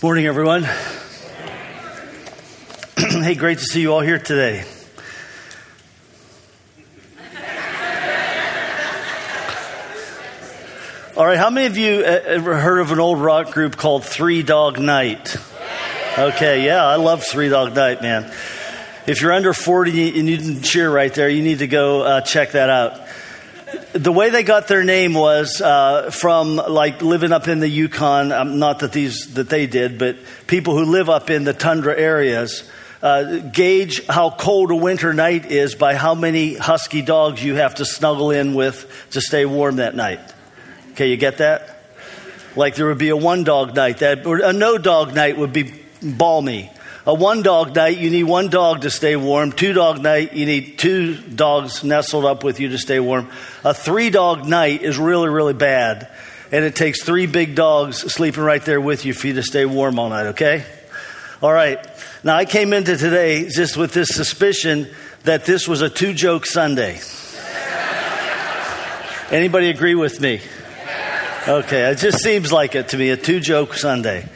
Morning, everyone. hey, great to see you all here today. All right, how many of you ever heard of an old rock group called Three Dog Night? Okay, yeah, I love Three Dog Night, man. If you're under 40 and you didn't cheer right there, you need to go uh, check that out the way they got their name was uh, from like living up in the Yukon. Um, not that these that they did, but people who live up in the tundra areas uh, gauge how cold a winter night is by how many husky dogs you have to snuggle in with to stay warm that night. Okay, you get that? Like there would be a one dog night. That a no dog night would be balmy. A one dog night, you need one dog to stay warm. Two dog night, you need two dogs nestled up with you to stay warm. A three dog night is really, really bad. And it takes three big dogs sleeping right there with you for you to stay warm all night, okay? All right. Now, I came into today just with this suspicion that this was a two joke Sunday. Anybody agree with me? Okay, it just seems like it to me, a two joke Sunday.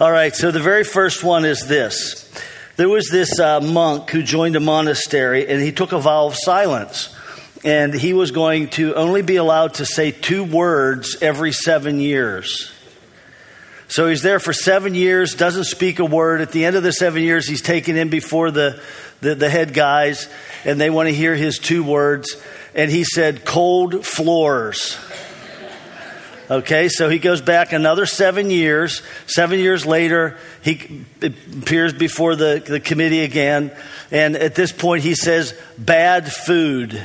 All right, so the very first one is this. There was this uh, monk who joined a monastery and he took a vow of silence. And he was going to only be allowed to say two words every seven years. So he's there for seven years, doesn't speak a word. At the end of the seven years, he's taken in before the, the, the head guys, and they want to hear his two words. And he said, cold floors. Okay, so he goes back another seven years. Seven years later, he appears before the, the committee again. And at this point, he says, bad food.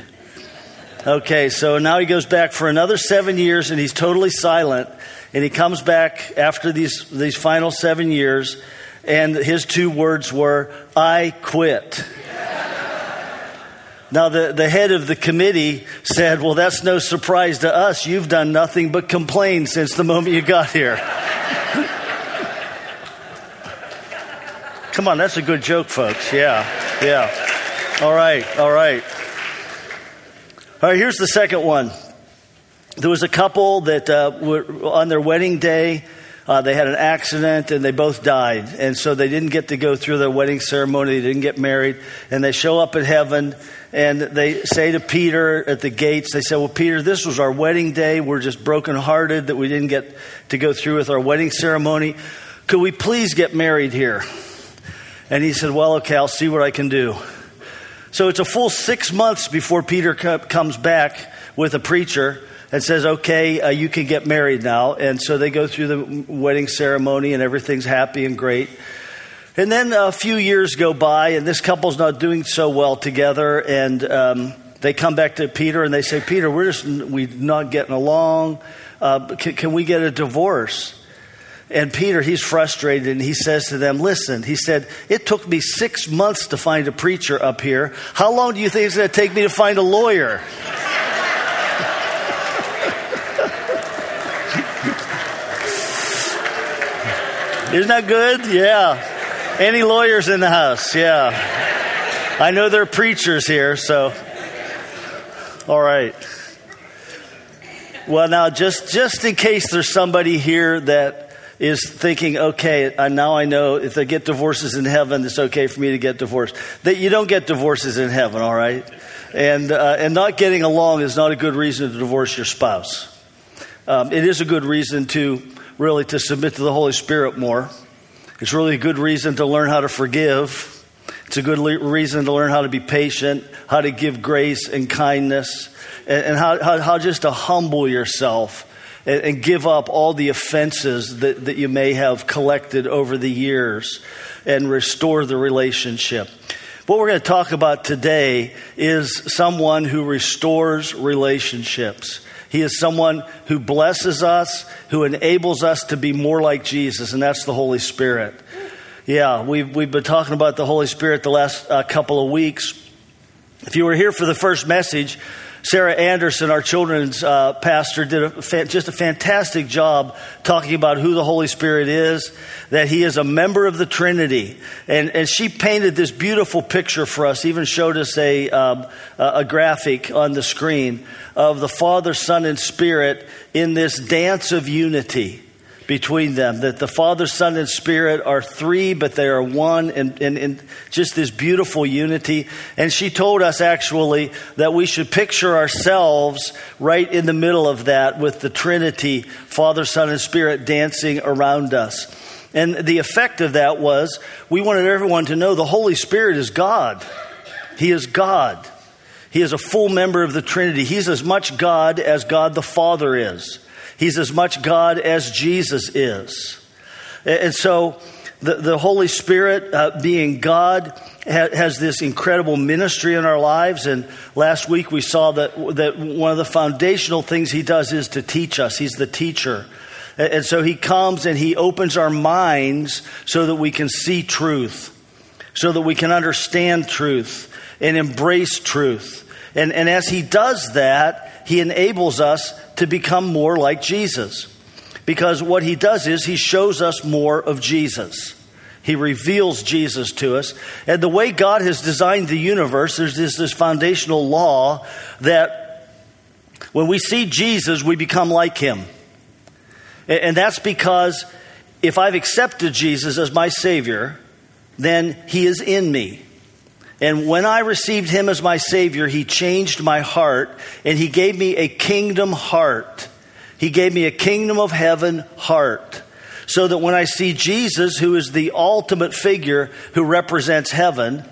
Okay, so now he goes back for another seven years and he's totally silent. And he comes back after these, these final seven years. And his two words were, I quit. Now, the, the head of the committee said, Well, that's no surprise to us. You've done nothing but complain since the moment you got here. Come on, that's a good joke, folks. Yeah, yeah. All right, all right. All right, here's the second one. There was a couple that uh, were on their wedding day. Uh, they had an accident and they both died. And so they didn't get to go through their wedding ceremony. They didn't get married. And they show up in heaven and they say to Peter at the gates, they say, Well, Peter, this was our wedding day. We're just brokenhearted that we didn't get to go through with our wedding ceremony. Could we please get married here? And he said, Well, okay, I'll see what I can do. So it's a full six months before Peter comes back with a preacher and says, Okay, uh, you can get married now. And so they go through the wedding ceremony and everything's happy and great. And then a few years go by, and this couple's not doing so well together, and um, they come back to Peter and they say, Peter, we're just we're not getting along. Uh, can, can we get a divorce? And Peter, he's frustrated and he says to them, Listen, he said, it took me six months to find a preacher up here. How long do you think it's going to take me to find a lawyer? Isn't that good? Yeah. Any lawyers in the house? Yeah. I know there are preachers here, so. All right. Well, now, just, just in case there's somebody here that is thinking, okay, now I know if they get divorces in heaven, it's okay for me to get divorced. That you don't get divorces in heaven, all right? And, uh, and not getting along is not a good reason to divorce your spouse. Um, it is a good reason to really to submit to the Holy Spirit more. It's really a good reason to learn how to forgive. It's a good le- reason to learn how to be patient, how to give grace and kindness, and, and how, how, how, just to humble yourself and, and, give up all the offenses that, that you may have collected over the years and restore the relationship. What we're going to talk about today is someone who restores relationships. He is someone who blesses us, who enables us to be more like Jesus, and that's the Holy Spirit. Yeah, we've, we've been talking about the Holy Spirit the last uh, couple of weeks. If you were here for the first message, Sarah Anderson, our children's uh, pastor, did a fa- just a fantastic job talking about who the Holy Spirit is, that He is a member of the Trinity. And, and she painted this beautiful picture for us, even showed us a, um, a graphic on the screen of the Father, Son, and Spirit in this dance of unity between them. That the Father, Son, and Spirit are three, but they are one, and, and, and, just this beautiful unity. And she told us actually that we should picture ourselves right in the middle of that with the Trinity, Father, Son, and Spirit dancing around us. And the effect of that was we wanted everyone to know the Holy Spirit is God. He is God. He is a full member of the Trinity. He's as much God as God the Father is. He's as much God as Jesus is. And so the, the Holy Spirit, uh, being God, ha- has this incredible ministry in our lives. And last week we saw that, that one of the foundational things He does is to teach us. He's the teacher. And so He comes and He opens our minds so that we can see truth, so that we can understand truth and embrace truth. And, and as He does that, He enables us to become more like Jesus. Because what he does is he shows us more of Jesus. He reveals Jesus to us. And the way God has designed the universe, there's this, this foundational law that when we see Jesus, we become like him. And that's because if I've accepted Jesus as my Savior, then He is in me. And when I received him as my Savior, he changed my heart and he gave me a kingdom heart. He gave me a kingdom of heaven heart. So that when I see Jesus, who is the ultimate figure who represents heaven,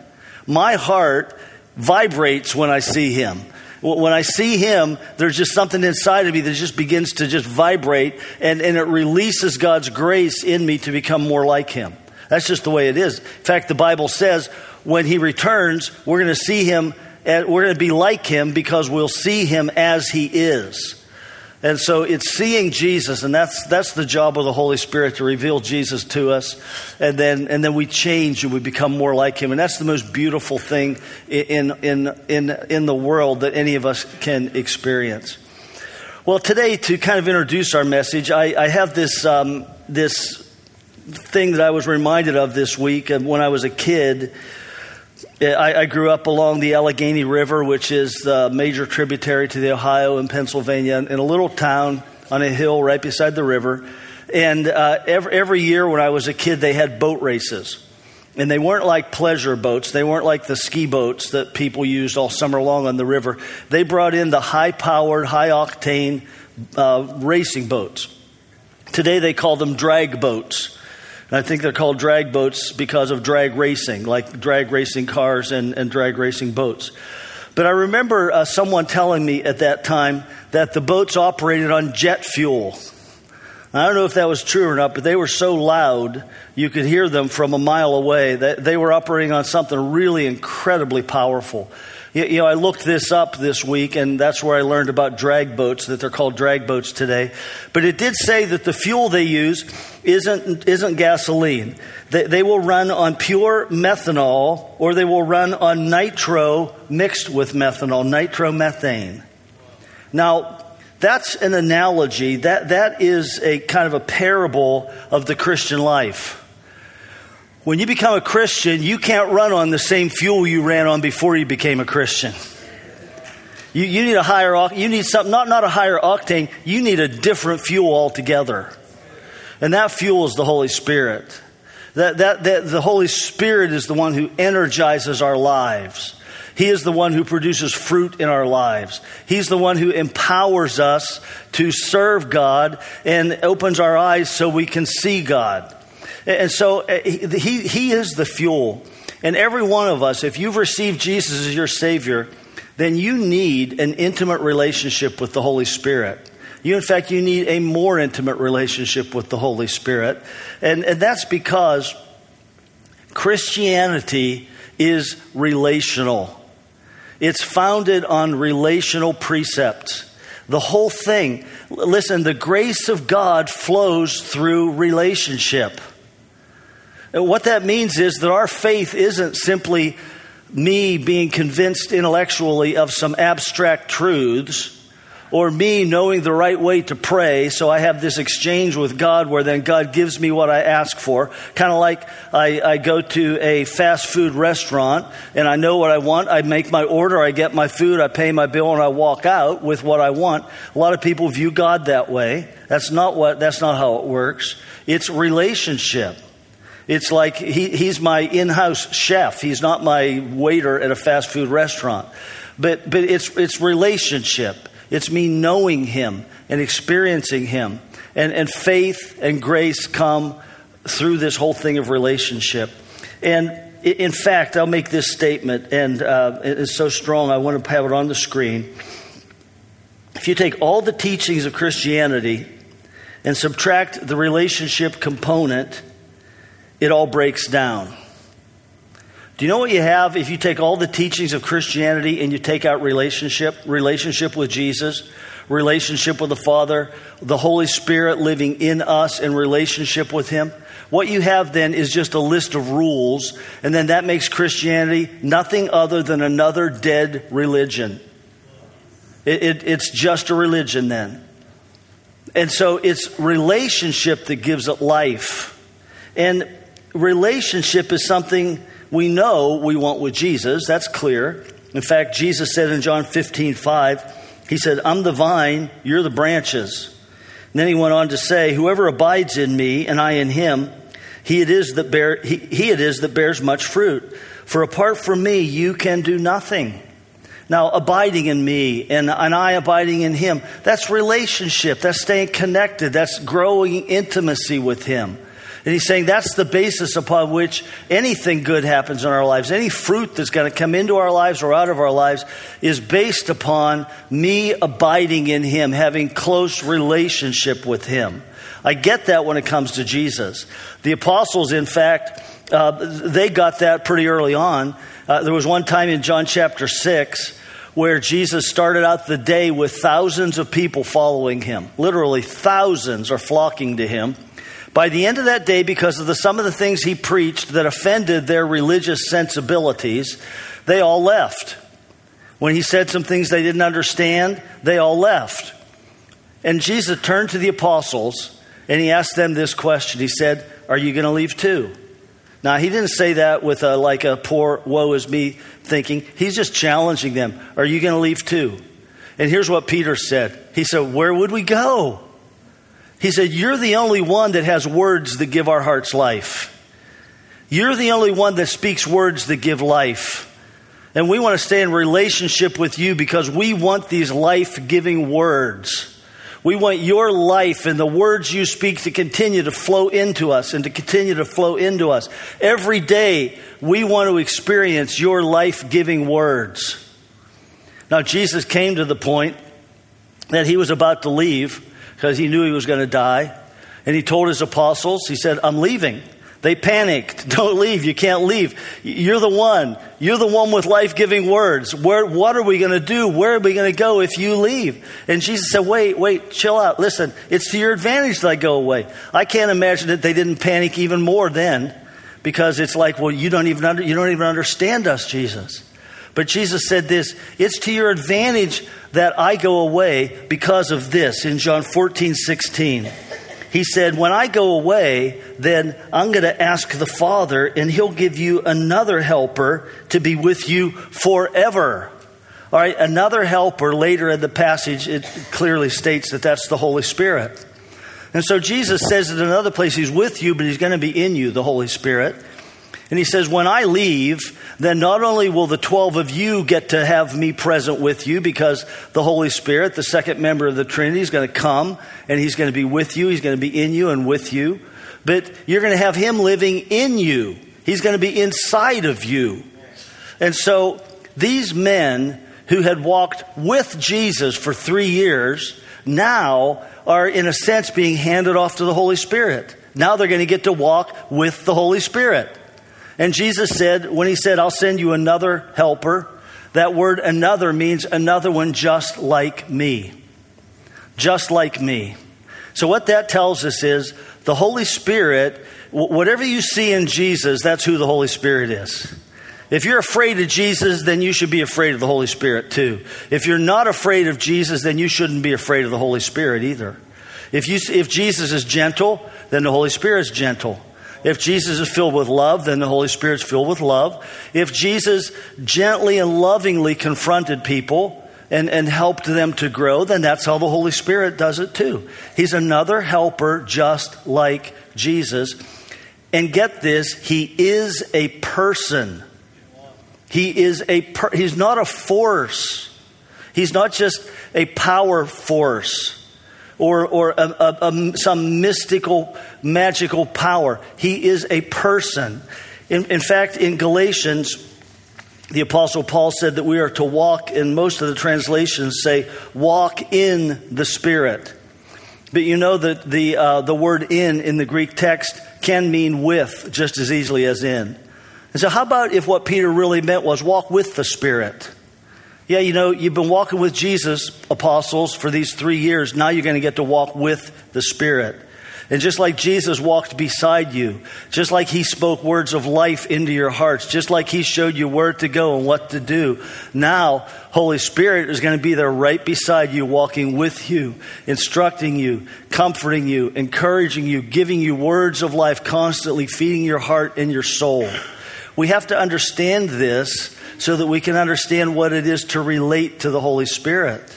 my heart vibrates when I see him. When I see him, there's just something inside of me that just begins to just vibrate and, and it releases God's grace in me to become more like him. That's just the way it is. In fact, the Bible says when he returns, we're going to see him, and we're going to be like him because we'll see him as he is. And so it's seeing Jesus, and that's, that's the job of the Holy Spirit to reveal Jesus to us. And then, and then we change and we become more like Him. And that's the most beautiful thing in, in, in, in the world that any of us can experience. Well, today, to kind of introduce our message, I, I have this, um, this thing that I was reminded of this week when I was a kid. I, I, grew up along the Allegheny River, which is the major tributary to the Ohio in Pennsylvania, in a little town on a hill right beside the river. And uh, every, every year when I was a kid, they had boat races. And they weren't like pleasure boats. They weren't like the ski boats that people used all summer long on the river. They brought in the high powered, high octane uh, racing boats. Today they call them drag boats. And I think they're called drag boats because of drag racing, like drag racing cars and, and drag racing boats. But I remember uh, someone telling me at that time that the boats operated on jet fuel. I don't know if that was true or not, but they were so loud you could hear them from a mile away. That they were operating on something really incredibly powerful. You, know, I looked this up this week, and that's where I learned about drag boats, that they're called drag boats today. But it did say that the fuel they use isn't, isn't gasoline. They, they will run on pure methanol, or they will run on nitro mixed with methanol, nitromethane. Now, that's an analogy. That, that is a kind of a parable of the Christian life. When you become a Christian, you can't run on the same fuel you ran on before you became a Christian. You, you need a higher, you need something, not, not a higher octane, you need a different fuel altogether. And that fuels the Holy Spirit. That, that, that the Holy Spirit is the one who energizes our lives. He is the one who produces fruit in our lives. He's the one who empowers us to serve God and opens our eyes so we can see God. And so uh, he, he is the fuel. And every one of us, if you've received Jesus as your Savior, then you need an intimate relationship with the Holy Spirit. You, in fact, you need a more intimate relationship with the Holy Spirit. And, and that's because Christianity is relational, it's founded on relational precepts. The whole thing, listen, the grace of God flows through relationship. What that means is that our faith isn't simply me being convinced intellectually of some abstract truths. Or me knowing the right way to pray, so I have this exchange with God where then God gives me what I ask for. Kind of like I, I go to a fast food restaurant and I know what I want. I make my order, I get my food, I pay my bill, and I walk out with what I want. A lot of people view God that way. That's not what, that's not how it works. It's relationship. It's like he, he's my in house chef. He's not my waiter at a fast food restaurant. But, but it's, it's relationship. It's me knowing him and experiencing him. And, and faith and grace come through this whole thing of relationship. And in fact, I'll make this statement, and uh, it's so strong, I want to have it on the screen. If you take all the teachings of Christianity and subtract the relationship component, it all breaks down. Do you know what you have if you take all the teachings of Christianity and you take out relationship, relationship with Jesus, relationship with the Father, the Holy Spirit living in us in relationship with Him? What you have then is just a list of rules, and then that makes Christianity nothing other than another dead religion. It, it, it's just a religion then. And so it's relationship that gives it life. And relationship is something we know we want with Jesus. That's clear. In fact, Jesus said in John 15, 5, He said, I'm the vine, you're the branches. And then he went on to say, Whoever abides in me and I in him, he it is that bear, he, he it is that bears much fruit. For apart from me, you can do nothing. Now, abiding in me and, and I abiding in him, that's relationship. That's staying connected. That's growing intimacy with him. And he's saying that's the basis upon which anything good happens in our lives. Any fruit that's going to come into our lives or out of our lives is based upon me abiding in him, having close relationship with him. I get that when it comes to Jesus. The apostles, in fact, uh, they got that pretty early on. Uh, there was one time in John chapter 6 where Jesus started out the day with thousands of people following him. Literally, thousands are flocking to him. By the end of that day, because of the, some of the things he preached that offended their religious sensibilities, they all left. When he said some things they didn't understand, they all left. And Jesus turned to the apostles and he asked them this question. He said, Are you going to leave too? Now, he didn't say that with a, like a poor woe is me thinking. He's just challenging them. Are you going to leave too? And here's what Peter said He said, Where would we go? He said, You're the only one that has words that give our hearts life. You're the only one that speaks words that give life. And we want to stay in relationship with you because we want these life giving words. We want your life and the words you speak to continue to flow into us and to continue to flow into us. Every day, we want to experience your life giving words. Now, Jesus came to the point that he was about to leave because he knew he was going to die. And he told his apostles, he said, I'm leaving. They panicked. Don't leave. You can't leave. You're the one. You're the one with life giving words. Where, what are we going to do? Where are we going to go if you leave? And Jesus said, Wait, wait, chill out. Listen, it's to your advantage that I go away. I can't imagine that they didn't panic even more then because it's like, Well, you don't even, under, you don't even understand us, Jesus. But Jesus said this it's to your advantage that I go away because of this in John 14, 16. He said, When I go away, then I'm going to ask the Father, and He'll give you another helper to be with you forever. All right, another helper later in the passage, it clearly states that that's the Holy Spirit. And so Jesus says in another place, He's with you, but He's going to be in you, the Holy Spirit. And he says, When I leave, then not only will the 12 of you get to have me present with you because the Holy Spirit, the second member of the Trinity, is going to come and he's going to be with you, he's going to be in you and with you, but you're going to have him living in you. He's going to be inside of you. And so these men who had walked with Jesus for three years now are, in a sense, being handed off to the Holy Spirit. Now they're going to get to walk with the Holy Spirit. And Jesus said, when he said, I'll send you another helper, that word another means another one just like me. Just like me. So, what that tells us is the Holy Spirit, whatever you see in Jesus, that's who the Holy Spirit is. If you're afraid of Jesus, then you should be afraid of the Holy Spirit too. If you're not afraid of Jesus, then you shouldn't be afraid of the Holy Spirit either. If, you, if Jesus is gentle, then the Holy Spirit is gentle. If Jesus is filled with love, then the Holy Spirit's filled with love. If Jesus gently and lovingly confronted people and, and helped them to grow, then that's how the Holy Spirit does it too. He's another helper just like Jesus. And get this, he is a person. He is a per- he's not a force. He's not just a power force or, or a, a, a, some mystical, magical power. He is a person. In, in fact, in Galatians, the Apostle Paul said that we are to walk, and most of the translations say, walk in the Spirit. But you know that the, uh, the word in in the Greek text can mean with just as easily as in. And so, how about if what Peter really meant was walk with the Spirit? Yeah, you know, you've been walking with Jesus, apostles, for these three years. Now you're going to get to walk with the Spirit. And just like Jesus walked beside you, just like he spoke words of life into your hearts, just like he showed you where to go and what to do, now Holy Spirit is going to be there right beside you, walking with you, instructing you, comforting you, encouraging you, giving you words of life, constantly feeding your heart and your soul. We have to understand this so that we can understand what it is to relate to the Holy Spirit,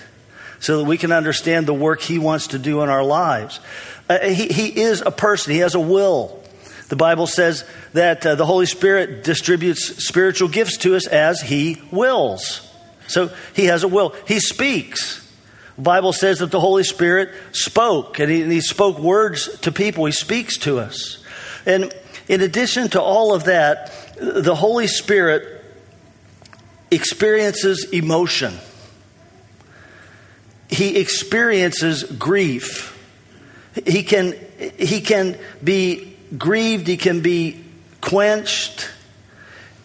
so that we can understand the work He wants to do in our lives. Uh, he, he is a person, He has a will. The Bible says that uh, the Holy Spirit distributes spiritual gifts to us as He wills. So He has a will. He speaks. Bible says that the Holy Spirit spoke, and he, and he spoke words to people. He speaks to us. And in addition to all of that, the Holy Spirit experiences emotion. He experiences grief. He can, he can be grieved, he can be quenched.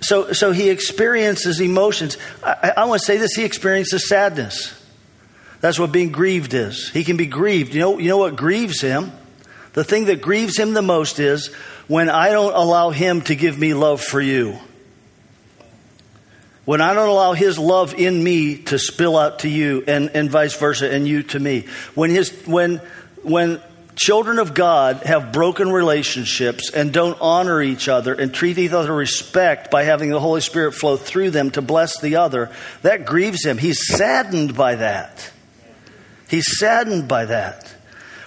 So, so he experiences emotions. I, I want to say this he experiences sadness. That's what being grieved is. He can be grieved. You know, you know what grieves him? The thing that grieves him the most is when I don't allow him to give me love for you. When I don't allow his love in me to spill out to you and, and vice versa and you to me. When his when when children of God have broken relationships and don't honor each other and treat each other respect by having the Holy Spirit flow through them to bless the other, that grieves him. He's saddened by that. He's saddened by that.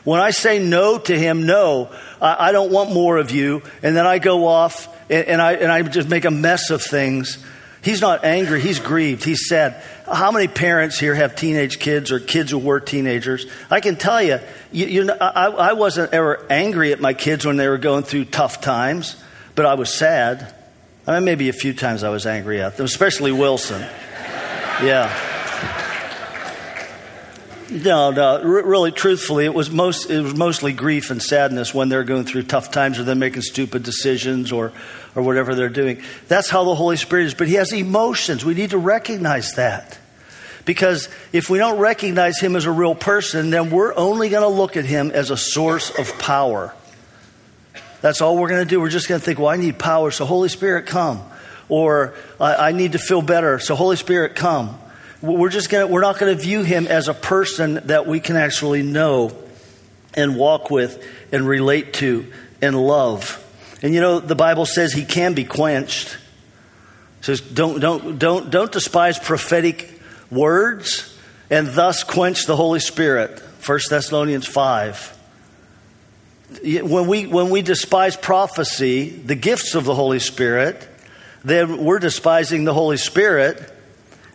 When I say no to him, no, I, I don't want more of you, and then I go off and, and, I, and I just make a mess of things, he's not angry, he's grieved, he's sad. How many parents here have teenage kids or kids who were teenagers? I can tell you, you, you know, I, I wasn't ever angry at my kids when they were going through tough times, but I was sad. I mean, maybe a few times I was angry at them, especially Wilson. Yeah. No, no. R- really, truthfully, it was most it was mostly grief and sadness when they're going through tough times or they're making stupid decisions or or whatever they're doing. That's how the Holy Spirit is. But He has emotions. We need to recognize that. Because if we don't recognize Him as a real person, then we're only going to look at Him as a source of power. That's all we're going to do. We're just going to think, well, I need power, so Holy Spirit, come. Or I, I need to feel better, so Holy Spirit, come. We're just going to, we're not going to view him as a person that we can actually know and walk with and relate to and love. And you know, the Bible says he can be quenched. It says, don't, don't, don't, don't despise prophetic words and thus quench the Holy Spirit. 1 Thessalonians 5. When we, when we despise prophecy, the gifts of the Holy Spirit, then we're despising the Holy Spirit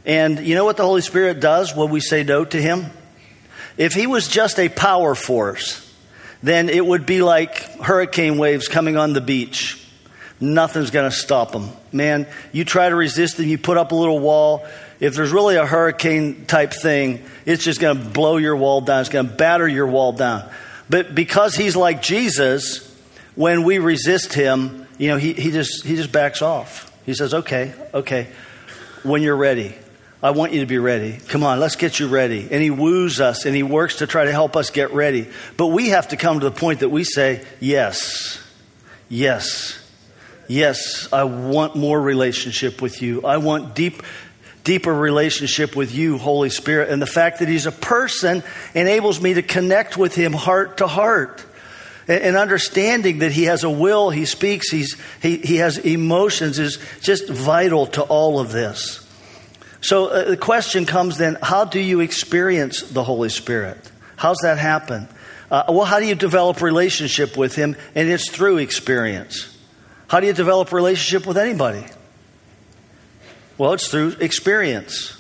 and you know what the Holy Spirit does when we say no to Him? If He was just a power force, then it would be like hurricane waves coming on the beach. Nothing's going to stop them. Man, you try to resist them, you put up a little wall. If there's really a hurricane type thing, it's just going to blow your wall down. It's going to batter your wall down. But because he's like Jesus, when we resist him, you know, he, he, just, he just backs off. He says, okay, okay, when you're ready. I want you to be ready. Come on, let's get you ready. And he woos us and he works to try to help us get ready. But we have to come to the point that we say, yes, yes, Yes, I want more relationship with you. I want deep, deeper relationship with you, Holy Spirit. And the fact that He's a person enables me to connect with Him heart to heart. And understanding that He has a will, He speaks, he's, he, he has emotions is just vital to all of this. So uh, the question comes then how do you experience the Holy Spirit? How's that happen? Uh, well, how do you develop relationship with Him? And it's through experience. How do you develop relationship with anybody? Well, it's through experience.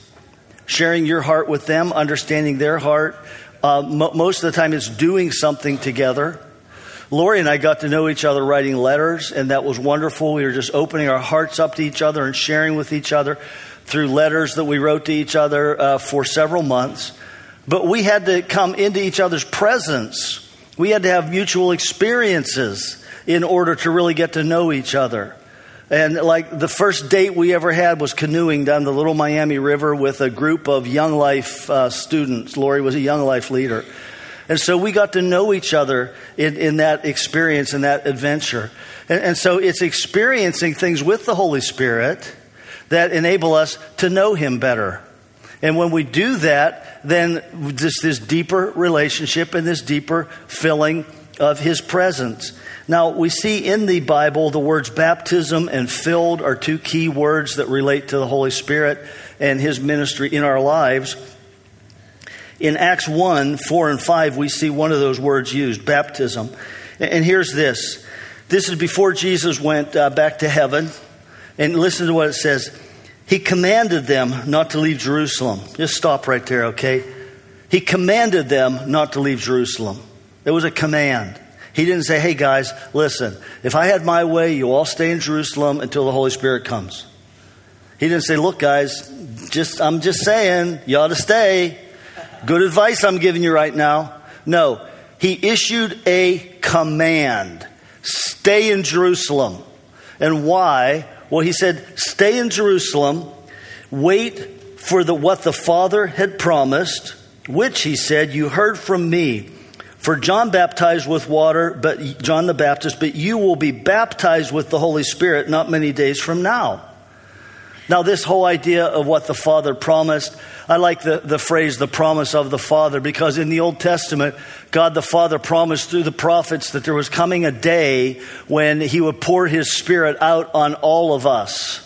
Sharing your heart with them, understanding their heart. Uh, most of the time, it's doing something together. Lori and I got to know each other writing letters, and that was wonderful. We were just opening our hearts up to each other and sharing with each other through letters that we wrote to each other uh, for several months. But we had to come into each other's presence. We had to have mutual experiences in order to really get to know each other. And like the first date we ever had was canoeing down the Little Miami River with a group of Young Life uh, students. Lori was a Young Life leader. And so we got to know each other in, in that experience and that adventure. And, and so it's experiencing things with the Holy Spirit that enable us to know Him better. And when we do that, then this, this deeper relationship and this deeper filling of His presence. Now, we see in the Bible the words baptism and filled are two key words that relate to the Holy Spirit and His ministry in our lives. In Acts 1 4 and 5, we see one of those words used, baptism. And here's this this is before Jesus went uh, back to heaven. And listen to what it says. He commanded them not to leave Jerusalem. Just stop right there, okay? He commanded them not to leave Jerusalem. It was a command. He didn't say, hey guys, listen, if I had my way, you all stay in Jerusalem until the Holy Spirit comes. He didn't say, look guys, just I'm just saying, you ought to stay. Good advice I'm giving you right now. No, he issued a command stay in Jerusalem. And why? Well, he said, stay in Jerusalem, wait for the, what the Father had promised, which he said, you heard from me. For John baptized with water, but John the Baptist, but you will be baptized with the Holy Spirit not many days from now. Now, this whole idea of what the Father promised, I like the, the phrase, the promise of the Father, because in the Old Testament, God the Father promised through the prophets that there was coming a day when He would pour His Spirit out on all of us.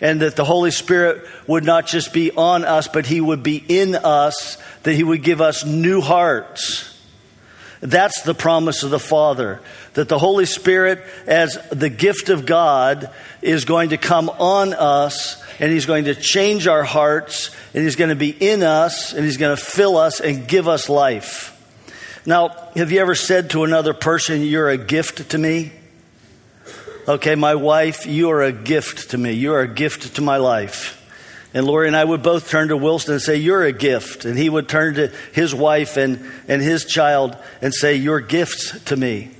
And that the Holy Spirit would not just be on us, but He would be in us, that He would give us new hearts. That's the promise of the Father. That the Holy Spirit, as the gift of God, is going to come on us and He's going to change our hearts and He's going to be in us and He's going to fill us and give us life. Now, have you ever said to another person, You're a gift to me? Okay, my wife, you are a gift to me. You are a gift to my life. And Lori and I would both turn to Wilson and say, You're a gift. And he would turn to his wife and, and his child and say, You're gifts to me.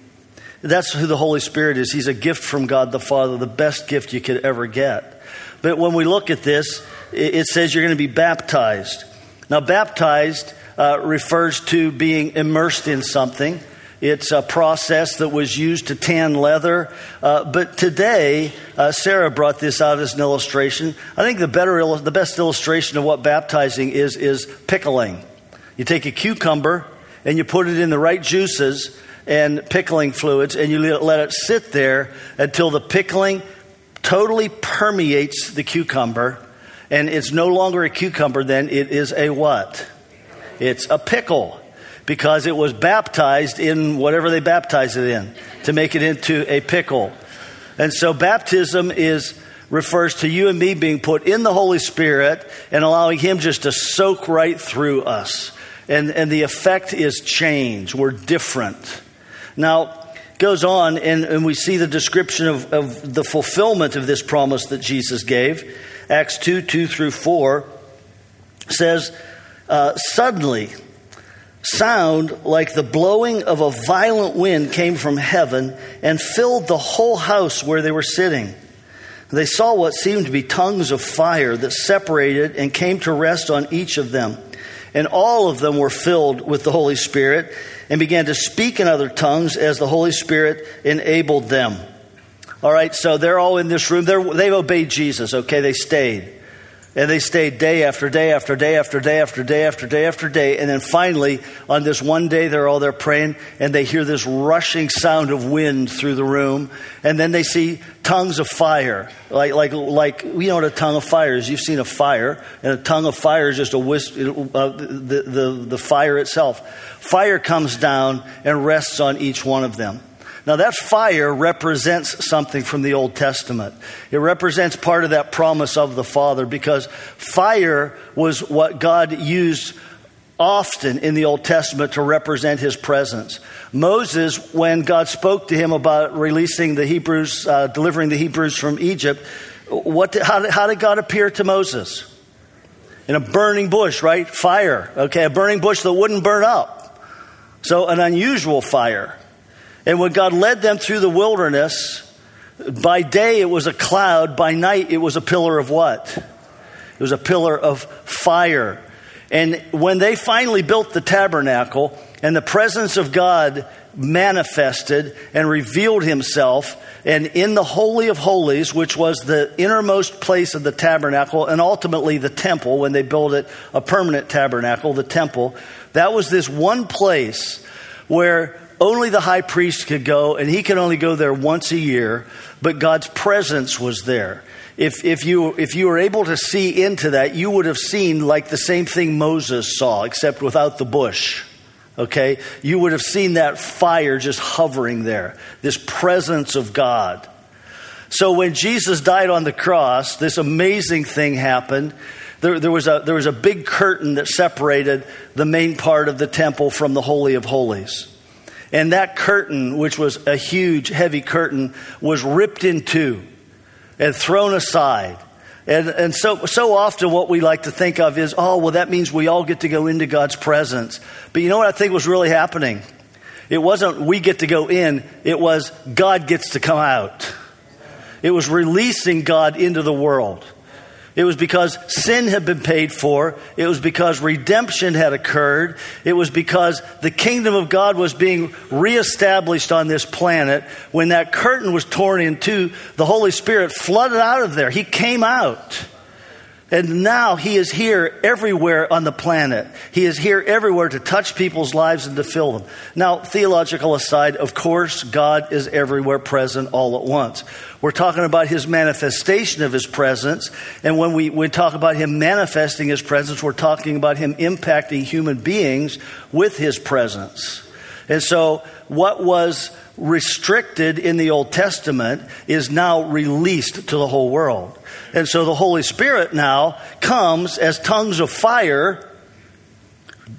That's who the Holy Spirit is. He's a gift from God the Father, the best gift you could ever get. But when we look at this, it says you're going to be baptized. Now, baptized uh, refers to being immersed in something. It's a process that was used to tan leather. Uh, but today, uh, Sarah brought this out as an illustration. I think the, better, the best illustration of what baptizing is is pickling. You take a cucumber and you put it in the right juices, and pickling fluids, and you let it sit there until the pickling totally permeates the cucumber, and it's no longer a cucumber, then it is a what? It's a pickle because it was baptized in whatever they baptized it in to make it into a pickle. And so baptism is refers to you and me being put in the Holy Spirit and allowing Him just to soak right through us. And, and the effect is change. We're different. Now, goes on, and, and we see the description of, of the fulfillment of this promise that Jesus gave. Acts 2 2 through 4 says, uh, Suddenly, sound like the blowing of a violent wind came from heaven and filled the whole house where they were sitting. They saw what seemed to be tongues of fire that separated and came to rest on each of them. And all of them were filled with the Holy Spirit and began to speak in other tongues as the Holy Spirit enabled them. All right, so they're all in this room. They're, they've obeyed Jesus, okay? They stayed. And they stayed day after day after day after day after day after day after day. And then finally, on this one day, they're all there praying and they hear this rushing sound of wind through the room. And then they see tongues of fire. Like, like, like you know what a tongue of fire is. You've seen a fire, and a tongue of fire is just a wisp, uh, the, the, the fire itself. Fire comes down and rests on each one of them. Now, that fire represents something from the Old Testament. It represents part of that promise of the Father because fire was what God used often in the Old Testament to represent his presence. Moses, when God spoke to him about releasing the Hebrews, uh, delivering the Hebrews from Egypt, what, how, did, how did God appear to Moses? In a burning bush, right? Fire. Okay, a burning bush that wouldn't burn up. So, an unusual fire. And when God led them through the wilderness, by day it was a cloud, by night it was a pillar of what? It was a pillar of fire. And when they finally built the tabernacle and the presence of God manifested and revealed himself, and in the Holy of Holies, which was the innermost place of the tabernacle and ultimately the temple, when they built it a permanent tabernacle, the temple, that was this one place where only the high priest could go, and he could only go there once a year, but God's presence was there. If, if, you, if you were able to see into that, you would have seen like the same thing Moses saw, except without the bush. Okay? You would have seen that fire just hovering there, this presence of God. So when Jesus died on the cross, this amazing thing happened. There, there, was a, there was a big curtain that separated the main part of the temple from the Holy of Holies. And that curtain, which was a huge, heavy curtain, was ripped in two and thrown aside. And, and so, so often what we like to think of is, oh, well, that means we all get to go into God's presence. But you know what I think was really happening? It wasn't we get to go in, it was God gets to come out. It was releasing God into the world. It was because sin had been paid for. It was because redemption had occurred. It was because the kingdom of God was being reestablished on this planet. When that curtain was torn in two, the Holy Spirit flooded out of there. He came out. And now he is here everywhere on the planet. He is here everywhere to touch people's lives and to fill them. Now, theological aside, of course, God is everywhere present all at once. We're talking about his manifestation of his presence. And when we, we talk about him manifesting his presence, we're talking about him impacting human beings with his presence. And so, what was restricted in the Old Testament is now released to the whole world. And so the Holy Spirit now comes as tongues of fire.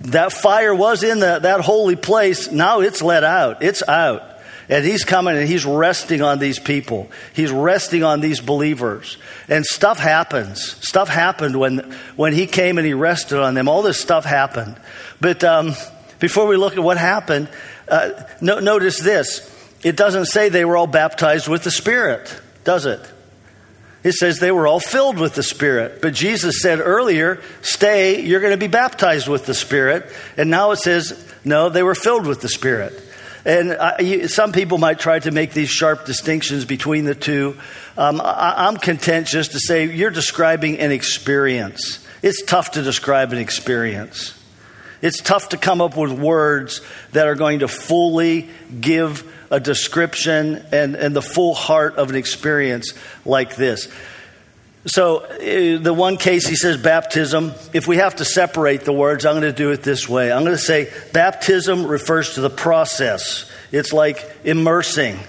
That fire was in the, that holy place. Now it's let out. It's out. And he's coming and he's resting on these people. He's resting on these believers. And stuff happens. Stuff happened when, when he came and he rested on them. All this stuff happened. But um, before we look at what happened, uh, no, notice this. It doesn't say they were all baptized with the Spirit, does it? It says they were all filled with the Spirit. But Jesus said earlier, stay, you're going to be baptized with the Spirit. And now it says, no, they were filled with the Spirit. And I, you, some people might try to make these sharp distinctions between the two. Um, I, I'm content just to say you're describing an experience. It's tough to describe an experience. It's tough to come up with words that are going to fully give a description and, and the full heart of an experience like this. So, uh, the one case he says baptism, if we have to separate the words, I'm going to do it this way. I'm going to say baptism refers to the process, it's like immersing.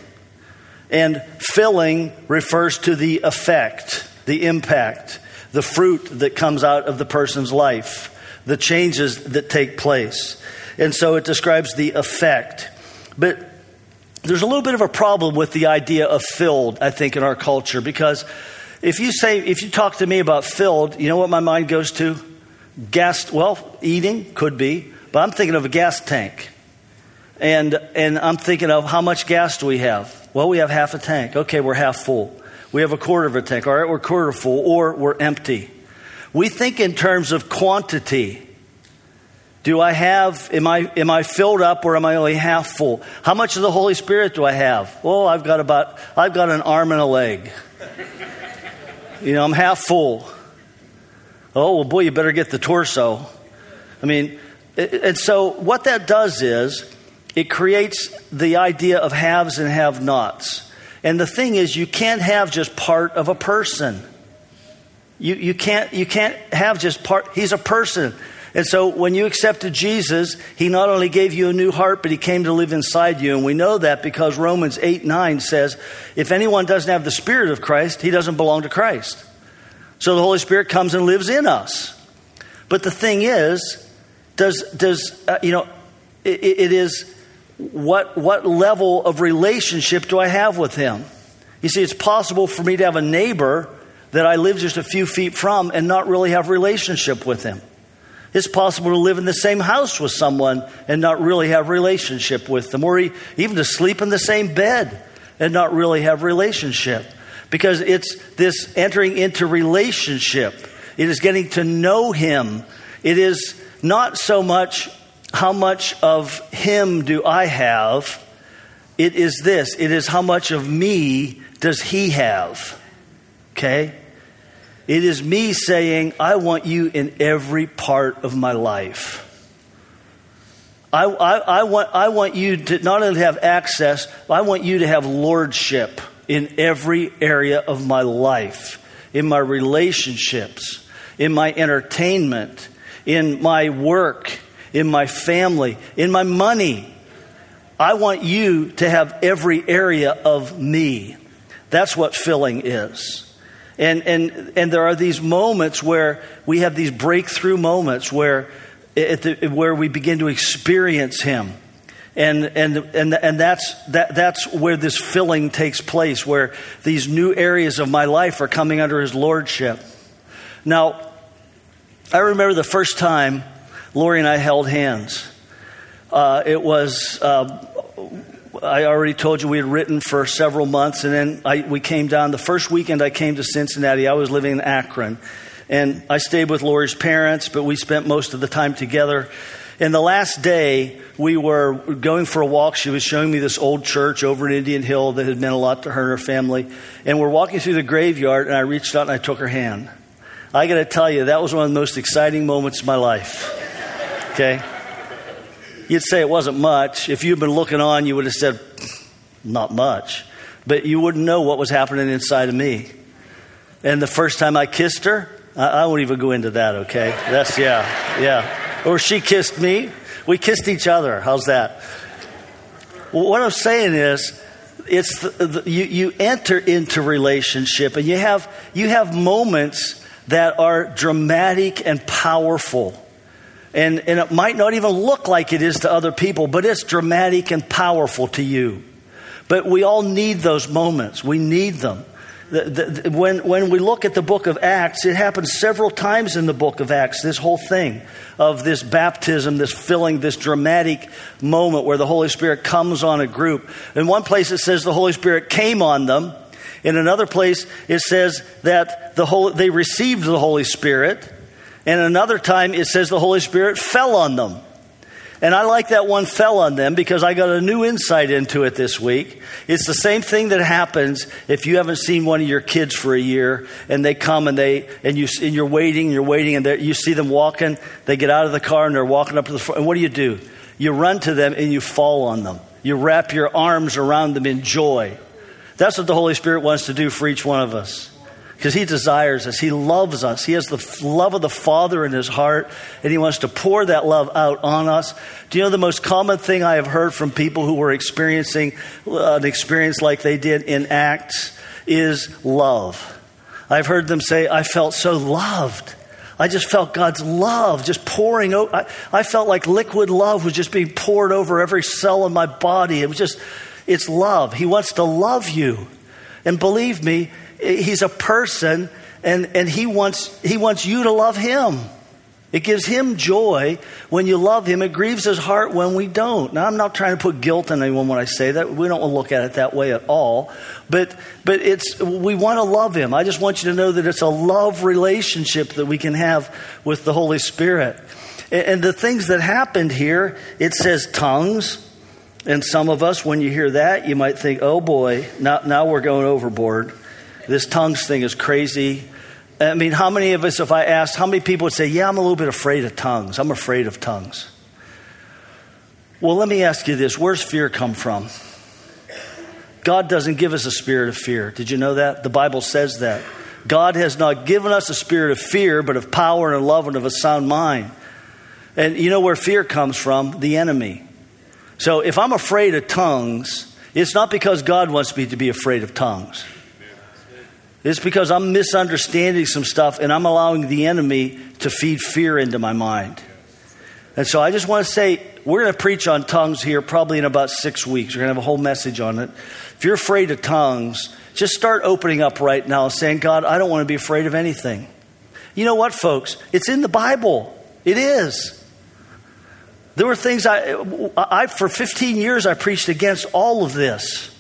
And filling refers to the effect, the impact, the fruit that comes out of the person's life the changes that take place. And so it describes the effect. But there's a little bit of a problem with the idea of filled, I think, in our culture, because if you say, if you talk to me about filled, you know what my mind goes to? Gas, well, eating could be, but I'm thinking of a gas tank. And, and I'm thinking of how much gas do we have? Well, we have half a tank. Okay, we're half full. We have a quarter of a tank. All right, we're quarter full, or we're empty. We think in terms of quantity. Do I have, am I, am I filled up or am I only half full? How much of the Holy Spirit do I have? Well, I've got about, I've got an arm and a leg. You know, I'm half full. Oh, well, boy, you better get the torso. I mean, and so what that does is it creates the idea of haves and have nots. And the thing is, you can't have just part of a person. You, you, can't, you can't have just part, he's a person. And so when you accepted Jesus, he not only gave you a new heart, but he came to live inside you. And we know that because Romans 8 9 says, if anyone doesn't have the Spirit of Christ, he doesn't belong to Christ. So the Holy Spirit comes and lives in us. But the thing is, does, does uh, you know, it, it is what, what level of relationship do I have with him? You see, it's possible for me to have a neighbor that I live just a few feet from and not really have relationship with him. It's possible to live in the same house with someone and not really have relationship with them, or even to sleep in the same bed and not really have relationship. Because it's this entering into relationship. It is getting to know him. It is not so much how much of him do I have. It is this. It is how much of me does he have. Okay? It is me saying, I want you in every part of my life. I, I, I, want, I want you to not only have access, I want you to have lordship in every area of my life, in my relationships, in my entertainment, in my work, in my family, in my money. I want you to have every area of me. That's what filling is. And, and, and there are these moments where we have these breakthrough moments where, the, where we begin to experience Him. And, and, and, and that's, that, that's where this filling takes place, where these new areas of my life are coming under His Lordship. Now, I remember the first time Lori and I held hands. Uh, it was uh, I already told you we had written for several months, and then I, we came down. The first weekend I came to Cincinnati, I was living in Akron. And I stayed with Lori's parents, but we spent most of the time together. And the last day, we were going for a walk. She was showing me this old church over in Indian Hill that had meant a lot to her and her family. And we're walking through the graveyard, and I reached out and I took her hand. I got to tell you, that was one of the most exciting moments of my life. Okay? You'd say it wasn't much. If you'd been looking on, you would have said, not much. But you wouldn't know what was happening inside of me. And the first time I kissed her, I, I won't even go into that, okay? That's, yeah, yeah. Or she kissed me. We kissed each other. How's that? Well, what I'm saying is, it's the, the, you, you enter into relationship and you have, you have moments that are dramatic and powerful. And, and it might not even look like it is to other people, but it's dramatic and powerful to you. But we all need those moments. We need them. The, the, when, when we look at the book of Acts, it happens several times in the book of Acts, this whole thing of this baptism, this filling, this dramatic moment where the Holy Spirit comes on a group. In one place, it says the Holy Spirit came on them. In another place, it says that the whole, they received the Holy Spirit. And another time it says the Holy Spirit fell on them. And I like that one fell on them because I got a new insight into it this week. It's the same thing that happens if you haven't seen one of your kids for a year and they come and they and you and you're waiting, you're waiting, and you see them walking. They get out of the car and they're walking up to the front. And what do you do? You run to them and you fall on them. You wrap your arms around them in joy. That's what the Holy Spirit wants to do for each one of us because He desires us. He loves us. He has the love of the Father in His heart, and He wants to pour that love out on us. Do you know the most common thing I have heard from people who were experiencing uh, an experience like they did in Acts is love? I've heard them say, I felt so loved. I just felt God's love just pouring out. I, I felt like liquid love was just being poured over every cell in my body. It was just, it's love. He wants to love you. And believe me, He's a person, and, and he, wants, he wants you to love him. It gives him joy when you love him. It grieves his heart when we don't. Now, I'm not trying to put guilt on anyone when I say that. We don't look at it that way at all. But, but it's, we want to love him. I just want you to know that it's a love relationship that we can have with the Holy Spirit. And, and the things that happened here, it says tongues. And some of us, when you hear that, you might think, oh boy, now, now we're going overboard. This tongues thing is crazy. I mean, how many of us, if I asked, how many people would say, yeah, I'm a little bit afraid of tongues? I'm afraid of tongues. Well, let me ask you this where's fear come from? God doesn't give us a spirit of fear. Did you know that? The Bible says that. God has not given us a spirit of fear, but of power and love and of a sound mind. And you know where fear comes from? The enemy. So if I'm afraid of tongues, it's not because God wants me to be afraid of tongues. It's because I'm misunderstanding some stuff and I'm allowing the enemy to feed fear into my mind. And so I just want to say, we're going to preach on tongues here probably in about six weeks. We're going to have a whole message on it. If you're afraid of tongues, just start opening up right now saying, God, I don't want to be afraid of anything. You know what, folks? It's in the Bible. It is. There were things I, I, for 15 years, I preached against all of this.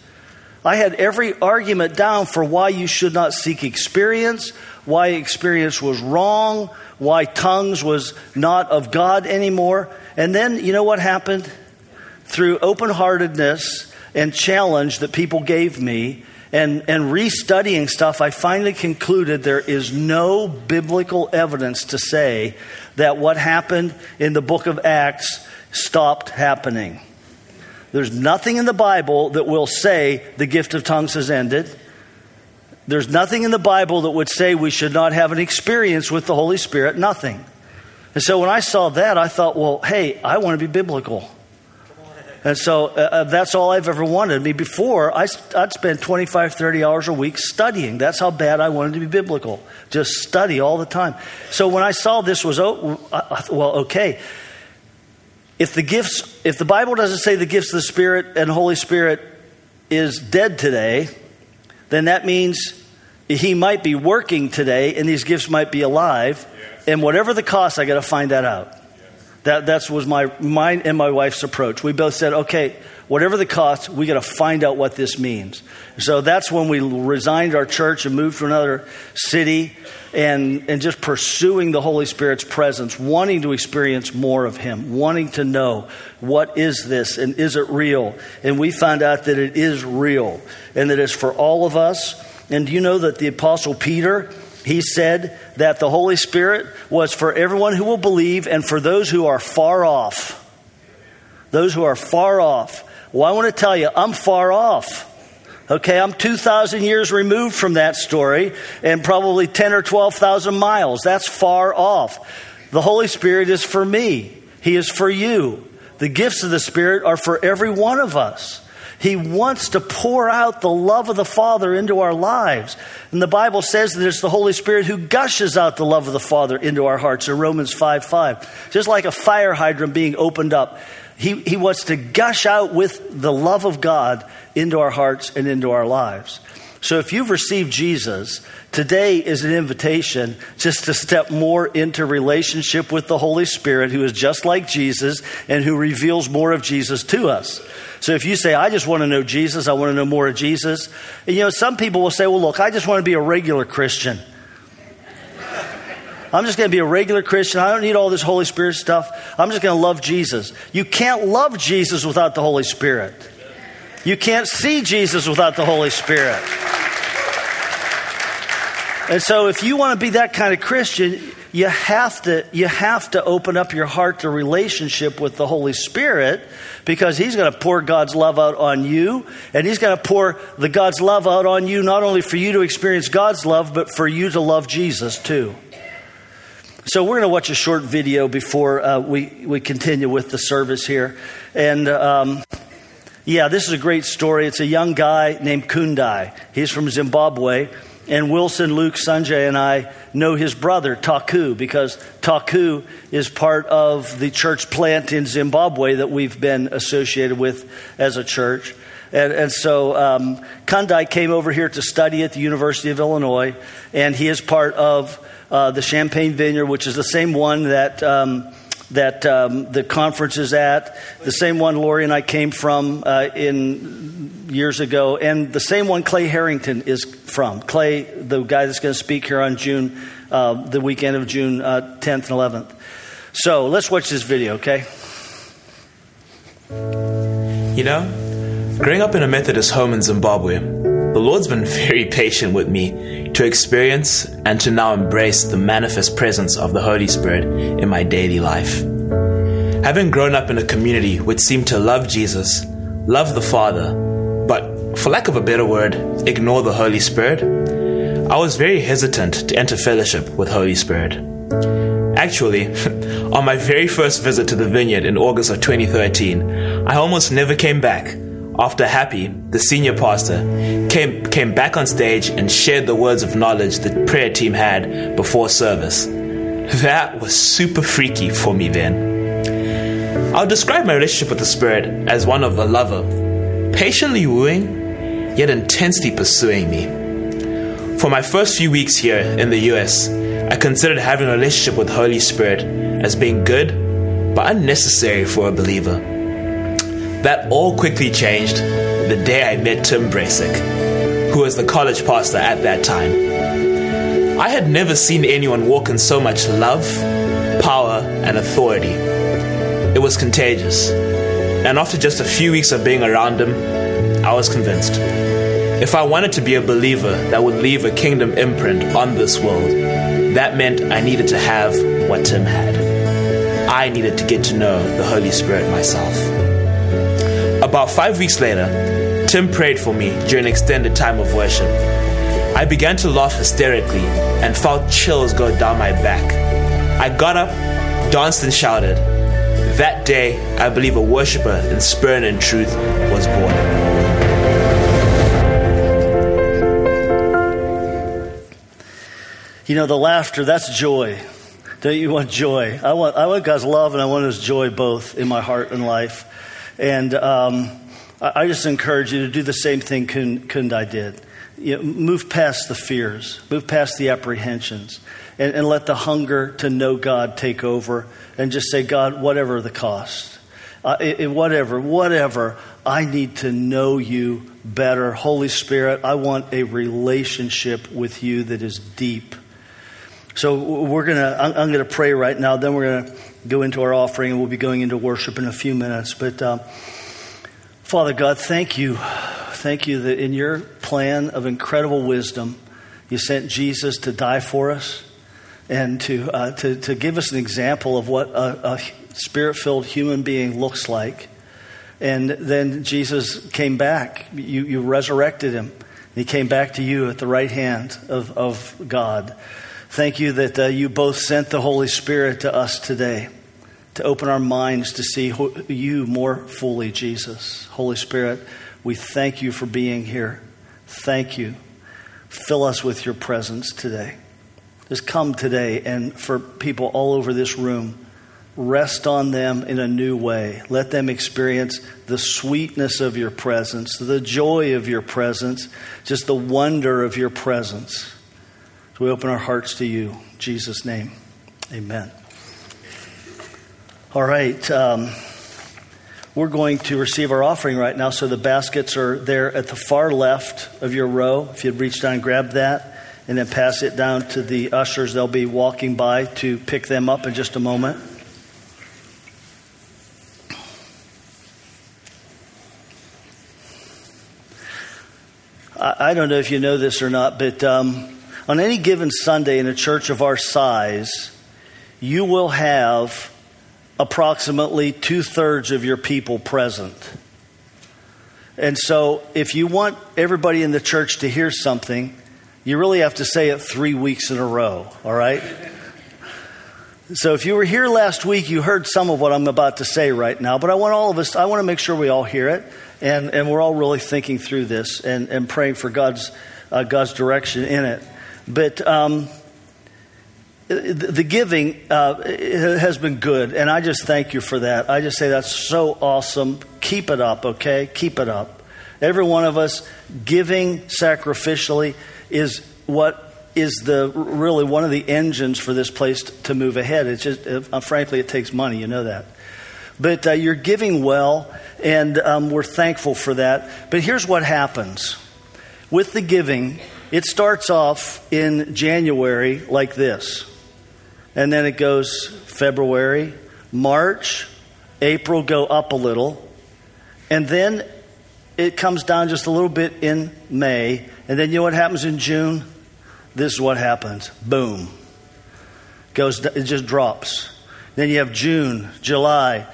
I had every argument down for why you should not seek experience, why experience was wrong, why tongues was not of God anymore. And then, you know what happened? Through open heartedness and challenge that people gave me, and, and restudying stuff, I finally concluded there is no biblical evidence to say that what happened in the book of Acts stopped happening. There's nothing in the Bible that will say the gift of tongues has ended. There's nothing in the Bible that would say we should not have an experience with the Holy Spirit. Nothing. And so when I saw that, I thought, well, hey, I want to be biblical. And so uh, uh, that's all I've ever wanted. I mean, before, I, I'd spend 25, 30 hours a week studying. That's how bad I wanted to be biblical. Just study all the time. So when I saw this was, oh, well, okay. If the gifts, if the Bible doesn't say the gifts of the Spirit and Holy Spirit is dead today, then that means he might be working today and these gifts might be alive. Yes. And whatever the cost, I got to find that out. That that's was my mine and my wife's approach. We both said, okay, whatever the cost, we got to find out what this means. So that's when we resigned our church and moved to another city and, and just pursuing the Holy Spirit's presence, wanting to experience more of Him, wanting to know what is this and is it real? And we find out that it is real and that it's for all of us. And do you know that the Apostle Peter, he said that the Holy Spirit was for everyone who will believe and for those who are far off. Those who are far off. Well, I want to tell you, I'm far off. Okay, I'm 2,000 years removed from that story and probably 10 or 12,000 miles. That's far off. The Holy Spirit is for me, He is for you. The gifts of the Spirit are for every one of us. He wants to pour out the love of the Father into our lives. And the Bible says that it's the Holy Spirit who gushes out the love of the Father into our hearts in Romans 5 5. Just like a fire hydrant being opened up. He, he wants to gush out with the love of God into our hearts and into our lives. So if you've received Jesus, today is an invitation just to step more into relationship with the Holy Spirit, who is just like Jesus and who reveals more of Jesus to us. So if you say, I just want to know Jesus, I want to know more of Jesus, and you know, some people will say, well, look, I just want to be a regular Christian. I'm just going to be a regular Christian. I don't need all this Holy Spirit stuff. I'm just going to love Jesus. You can't love Jesus without the Holy Spirit. You can't see Jesus without the Holy Spirit. And so if you want to be that kind of Christian, you have to you have to open up your heart to relationship with the Holy Spirit because he's going to pour God's love out on you and he's going to pour the God's love out on you not only for you to experience God's love but for you to love Jesus too. So we're going to watch a short video before uh, we we continue with the service here and um, yeah, this is a great story. It's a young guy named Kundai. He's from Zimbabwe and Wilson, Luke, Sanjay, and I know his brother, Taku, because Taku is part of the church plant in Zimbabwe that we've been associated with as a church. And, and so um, Kundai came over here to study at the University of Illinois, and he is part of uh, the Champaign Vineyard, which is the same one that. Um, that um, the conference is at, the same one Lori and I came from uh, in years ago, and the same one Clay Harrington is from. Clay, the guy that's going to speak here on June, uh, the weekend of June uh, 10th and 11th. So let's watch this video, okay? You know, growing up in a Methodist home in Zimbabwe, the Lord's been very patient with me to experience and to now embrace the manifest presence of the Holy Spirit in my daily life. Having grown up in a community which seemed to love Jesus, love the Father, but for lack of a better word, ignore the Holy Spirit, I was very hesitant to enter fellowship with Holy Spirit. Actually, on my very first visit to the vineyard in August of 2013, I almost never came back after Happy, the senior pastor, came, came back on stage and shared the words of knowledge the prayer team had before service. That was super freaky for me then. I'll describe my relationship with the Spirit as one of a lover, patiently wooing, yet intensely pursuing me. For my first few weeks here in the US, I considered having a relationship with Holy Spirit as being good, but unnecessary for a believer. That all quickly changed the day I met Tim Brasic, who was the college pastor at that time. I had never seen anyone walk in so much love, power, and authority. It was contagious. And after just a few weeks of being around him, I was convinced. If I wanted to be a believer that would leave a kingdom imprint on this world, that meant I needed to have what Tim had. I needed to get to know the Holy Spirit myself. About five weeks later, Tim prayed for me during an extended time of worship. I began to laugh hysterically and felt chills go down my back. I got up, danced, and shouted. That day, I believe a worshiper in spirit and truth was born. You know, the laughter, that's joy. Don't you want joy? I want, I want God's love and I want His joy both in my heart and life. And um, I, just encourage you to do the same thing Kundai did. You know, move past the fears, move past the apprehensions, and, and let the hunger to know God take over and just say, God, whatever the cost, uh, it, whatever, whatever, I need to know you better. Holy Spirit, I want a relationship with you that is deep. So we're gonna. I'm, I'm gonna pray right now. Then we're gonna go into our offering, and we'll be going into worship in a few minutes. But um, Father God, thank you, thank you that in your plan of incredible wisdom, you sent Jesus to die for us and to uh, to, to give us an example of what a, a spirit-filled human being looks like. And then Jesus came back. You, you resurrected him. He came back to you at the right hand of, of God. Thank you that uh, you both sent the Holy Spirit to us today to open our minds to see you more fully, Jesus. Holy Spirit, we thank you for being here. Thank you. Fill us with your presence today. Just come today and for people all over this room, rest on them in a new way. Let them experience the sweetness of your presence, the joy of your presence, just the wonder of your presence. We open our hearts to you. In Jesus' name, amen. All right. Um, we're going to receive our offering right now. So the baskets are there at the far left of your row. If you'd reach down and grab that and then pass it down to the ushers, they'll be walking by to pick them up in just a moment. I, don't know if you know this or not, but um, on any given Sunday in a church of our size, you will have approximately two thirds of your people present. And so, if you want everybody in the church to hear something, you really have to say it three weeks in a row, all right? So, if you were here last week, you heard some of what I'm about to say right now, but I want all of us, I want to make sure we all hear it, and, and we're all really thinking through this and, and praying for God's, uh, God's direction in it. But um, the giving uh, has been good, and I just thank you for that. I just say that's so awesome. Keep it up, okay? Keep it up. Every one of us giving sacrificially is what is the really one of the engines for this place to move ahead. It's just, uh, frankly, it takes money. You know that. But uh, you're giving well, and um, we're thankful for that. But here's what happens with the giving it starts off in January like this and then it goes February, March, April go up a little, and then it comes down just a little bit in May, and then you know what happens in June? This is what happens. Boom. Goes it just drops. Then you have June, July,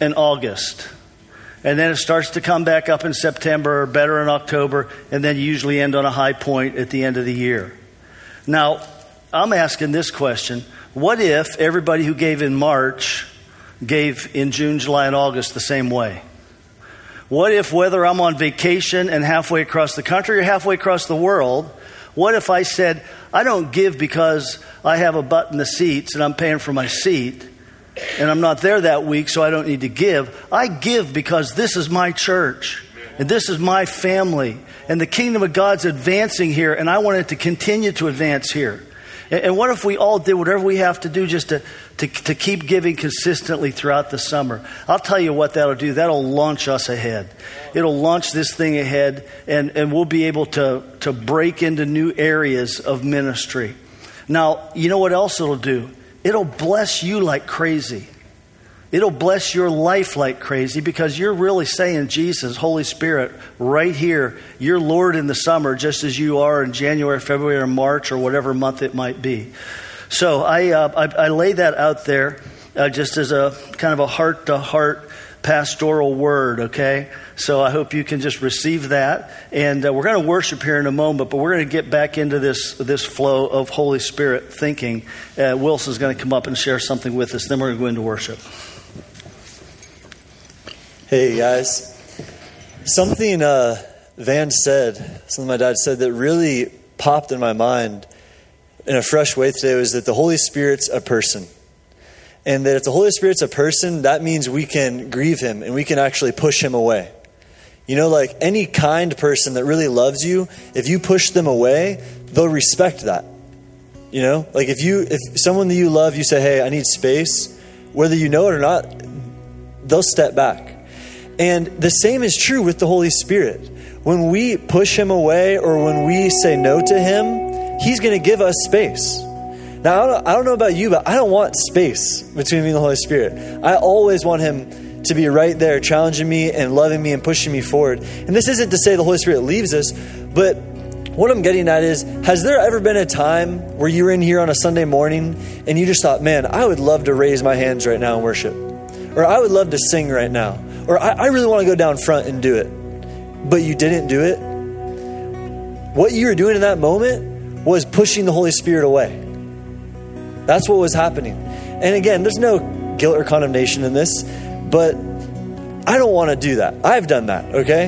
and August. And then it starts to come back up in September, or better in October, and then usually end on a high point at the end of the year. Now, I'm asking this question What if everybody who gave in March gave in June, July, and August the same way? What if, whether I'm on vacation and halfway across the country or halfway across the world, what if I said, I don't give because I have a butt in the seats and I'm paying for my seat and I'm not there that week, so I don't need to give. I give because this is my church and this is my family and the kingdom of God's advancing here and I want it to continue to advance here. And what if we all did whatever we have to do just to, to, to, keep giving consistently throughout the summer? I'll tell you what that'll do. That'll launch us ahead. It'll launch this thing ahead, and, and we'll be able to, to break into new areas of ministry. Now, you know what else it'll do? It'll bless you like crazy. It'll bless your life like crazy because you're really saying, Jesus, Holy Spirit, right here, you're Lord in the summer just as you are in January, February, or March, or whatever month it might be. So I, uh, I, I, lay that out there uh, just as a kind of a heart to heart pastoral word, okay? So I hope you can just receive that. And uh, we're going to worship here in a moment, but we're going to get back into this, this flow of Holy Spirit thinking. Uh, Wilson's going to come up and share something with us, then we're going to go into worship. Hey guys, something uh, Van said, something my dad said that really popped in my mind in a fresh way today was that the Holy Spirit's a person. And that if the Holy Spirit's a person, that means we can grieve him and we can actually push him away. You know, like any kind person that really loves you, if you push them away, they'll respect that. You know, like if you, if someone that you love, you say, hey, I need space, whether you know it or not, they'll step back. And the same is true with the Holy Spirit. When we push him away or when we say no to him, he's going to give us space. Now, I don't, I don't know about you, but I don't want space between me and the Holy Spirit. I always want him to be right there, challenging me and loving me and pushing me forward. And this isn't to say the Holy Spirit leaves us, but what I'm getting at is has there ever been a time where you were in here on a Sunday morning and you just thought, man, I would love to raise my hands right now and worship? Or I would love to sing right now? or I, I really want to go down front and do it, but you didn't do it, what you were doing in that moment was pushing the Holy Spirit away. That's what was happening. And again, there's no guilt or condemnation in this, but I don't want to do that. I've done that, okay?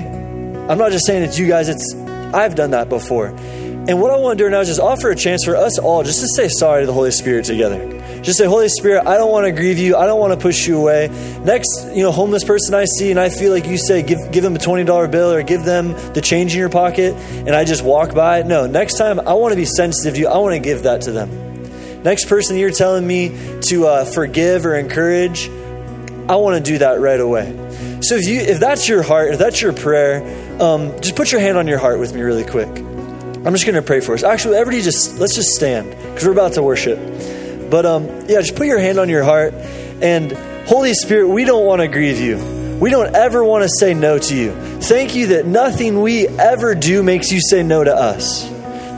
I'm not just saying it's you guys, it's I've done that before. And what I want to do now is just offer a chance for us all just to say sorry to the Holy Spirit together. Just say, Holy Spirit, I don't want to grieve you. I don't want to push you away. Next, you know, homeless person I see and I feel like you say, give, give them a $20 bill or give them the change in your pocket and I just walk by. No, next time I want to be sensitive to you. I want to give that to them. Next person you're telling me to uh, forgive or encourage, I want to do that right away. So if you if that's your heart, if that's your prayer, um, just put your hand on your heart with me really quick. I'm just going to pray for us. Actually, everybody just let's just stand because we're about to worship. But um, yeah, just put your hand on your heart. And Holy Spirit, we don't want to grieve you. We don't ever want to say no to you. Thank you that nothing we ever do makes you say no to us.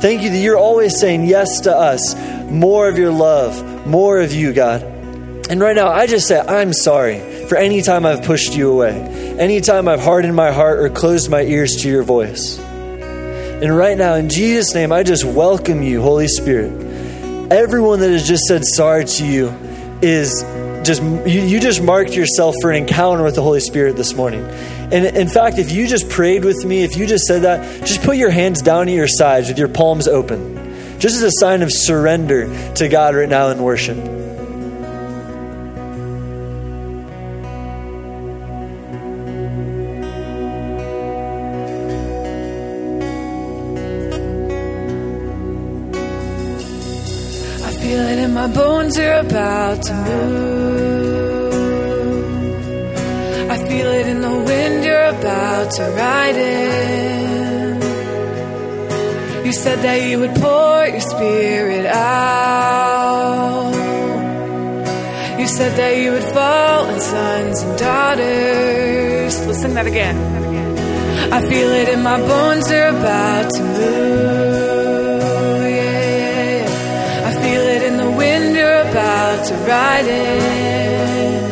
Thank you that you're always saying yes to us. More of your love, more of you, God. And right now, I just say, I'm sorry for any time I've pushed you away, anytime I've hardened my heart or closed my ears to your voice. And right now, in Jesus' name, I just welcome you, Holy Spirit everyone that has just said sorry to you is just you, you just marked yourself for an encounter with the Holy Spirit this morning. And in fact, if you just prayed with me, if you just said that, just put your hands down at your sides with your palms open, just as a sign of surrender to God right now in worship. My bones are about to move. About to ride in. You said that you would pour your spirit out. You said that you would fall on sons and daughters. Sing that again. I feel it in my bones, you're about to move. Yeah, yeah, yeah. I feel it in the wind, you're about to ride in.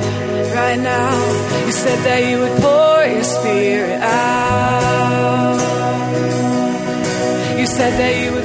Right now, you said that you would pour spirit out. You said that you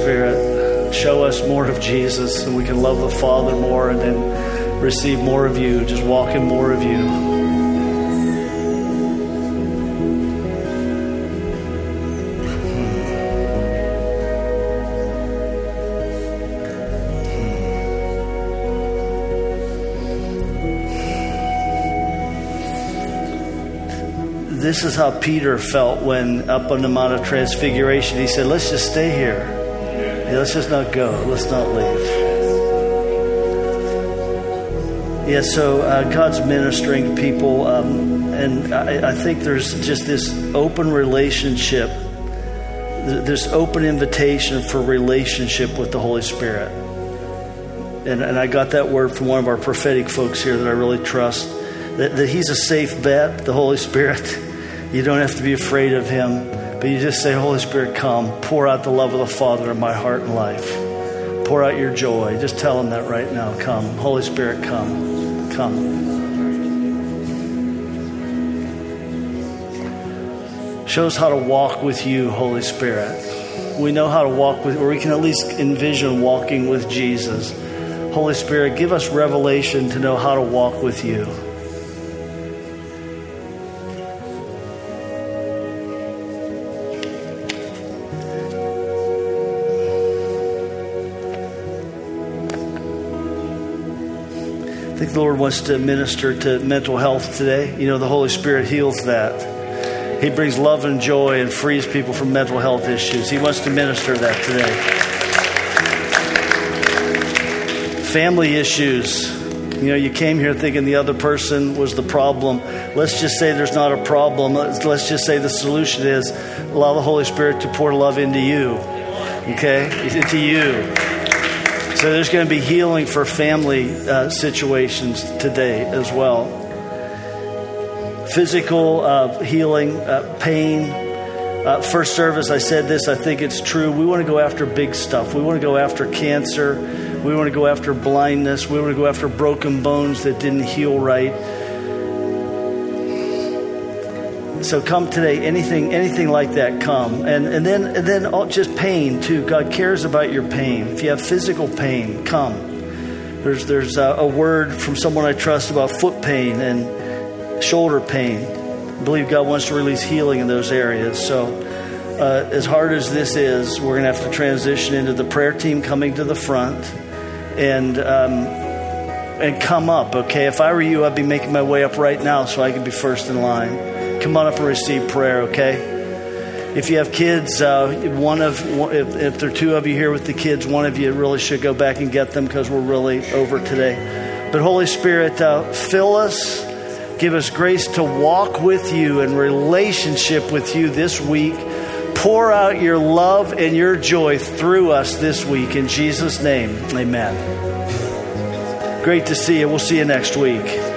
Spirit. Show us more of Jesus and we can love the Father more and then receive more of you. Just walk in more of you. This is how Peter felt when up on the Mount of Transfiguration. He said, Let's just stay here. Let's just not go. Let's not leave. Yeah, so uh, God's ministering to people, um, and I, I think there's just this open relationship, th- this open invitation for relationship with the Holy Spirit. And, and I got that word from one of our prophetic folks here that I really trust that, that He's a safe bet, the Holy Spirit. You don't have to be afraid of Him, but you just say, Holy Spirit, come, pour out the love of the Father in my heart and life. Pour out your joy. Just tell Him that right now. Come. Holy Spirit, come. Come. Show us how to walk with you, Holy Spirit. We know how to walk with, or we can at least envision walking with Jesus. Holy Spirit, give us revelation to know how to walk with you. Think the Lord wants to minister to mental health today. You know, the Holy Spirit heals that. He brings love and joy and frees people from mental health issues. He wants to minister that today. Family issues. You know, you came here thinking the other person was the problem. Let's just say there's not a problem. Let's, let's just say the solution is allow the Holy Spirit to pour love into you. Okay? Into you. So there's going to be healing for family uh, situations today as well. Physical uh, healing, uh, pain. Uh, first service, I said this, I think it's true. We want to go after big stuff. We want to go after cancer. We want to go after blindness. We want to go after broken bones that didn't heal right. So come today, anything, anything like that, come, and and then and then all, just pain too. God cares about your pain. If you have physical pain, come. There's there's a, a word from someone I trust about foot pain and shoulder pain. I believe God wants to release healing in those areas. So, uh, as hard as this is, we're going to have to transition into the prayer team coming to the front and. Um, and come up, okay? If I were you, I'd be making my way up right now so I could be first in line. Come on up and receive prayer, okay? If you have kids, uh, one of if, if there are two of you here with the kids, one of you really should go back and get them because we're really over today. But Holy Spirit, uh, fill us, give us grace to walk with you in relationship with you this week. pour out your love and your joy through us this week. In Jesus' name, amen. Great to see you. We'll see you next week.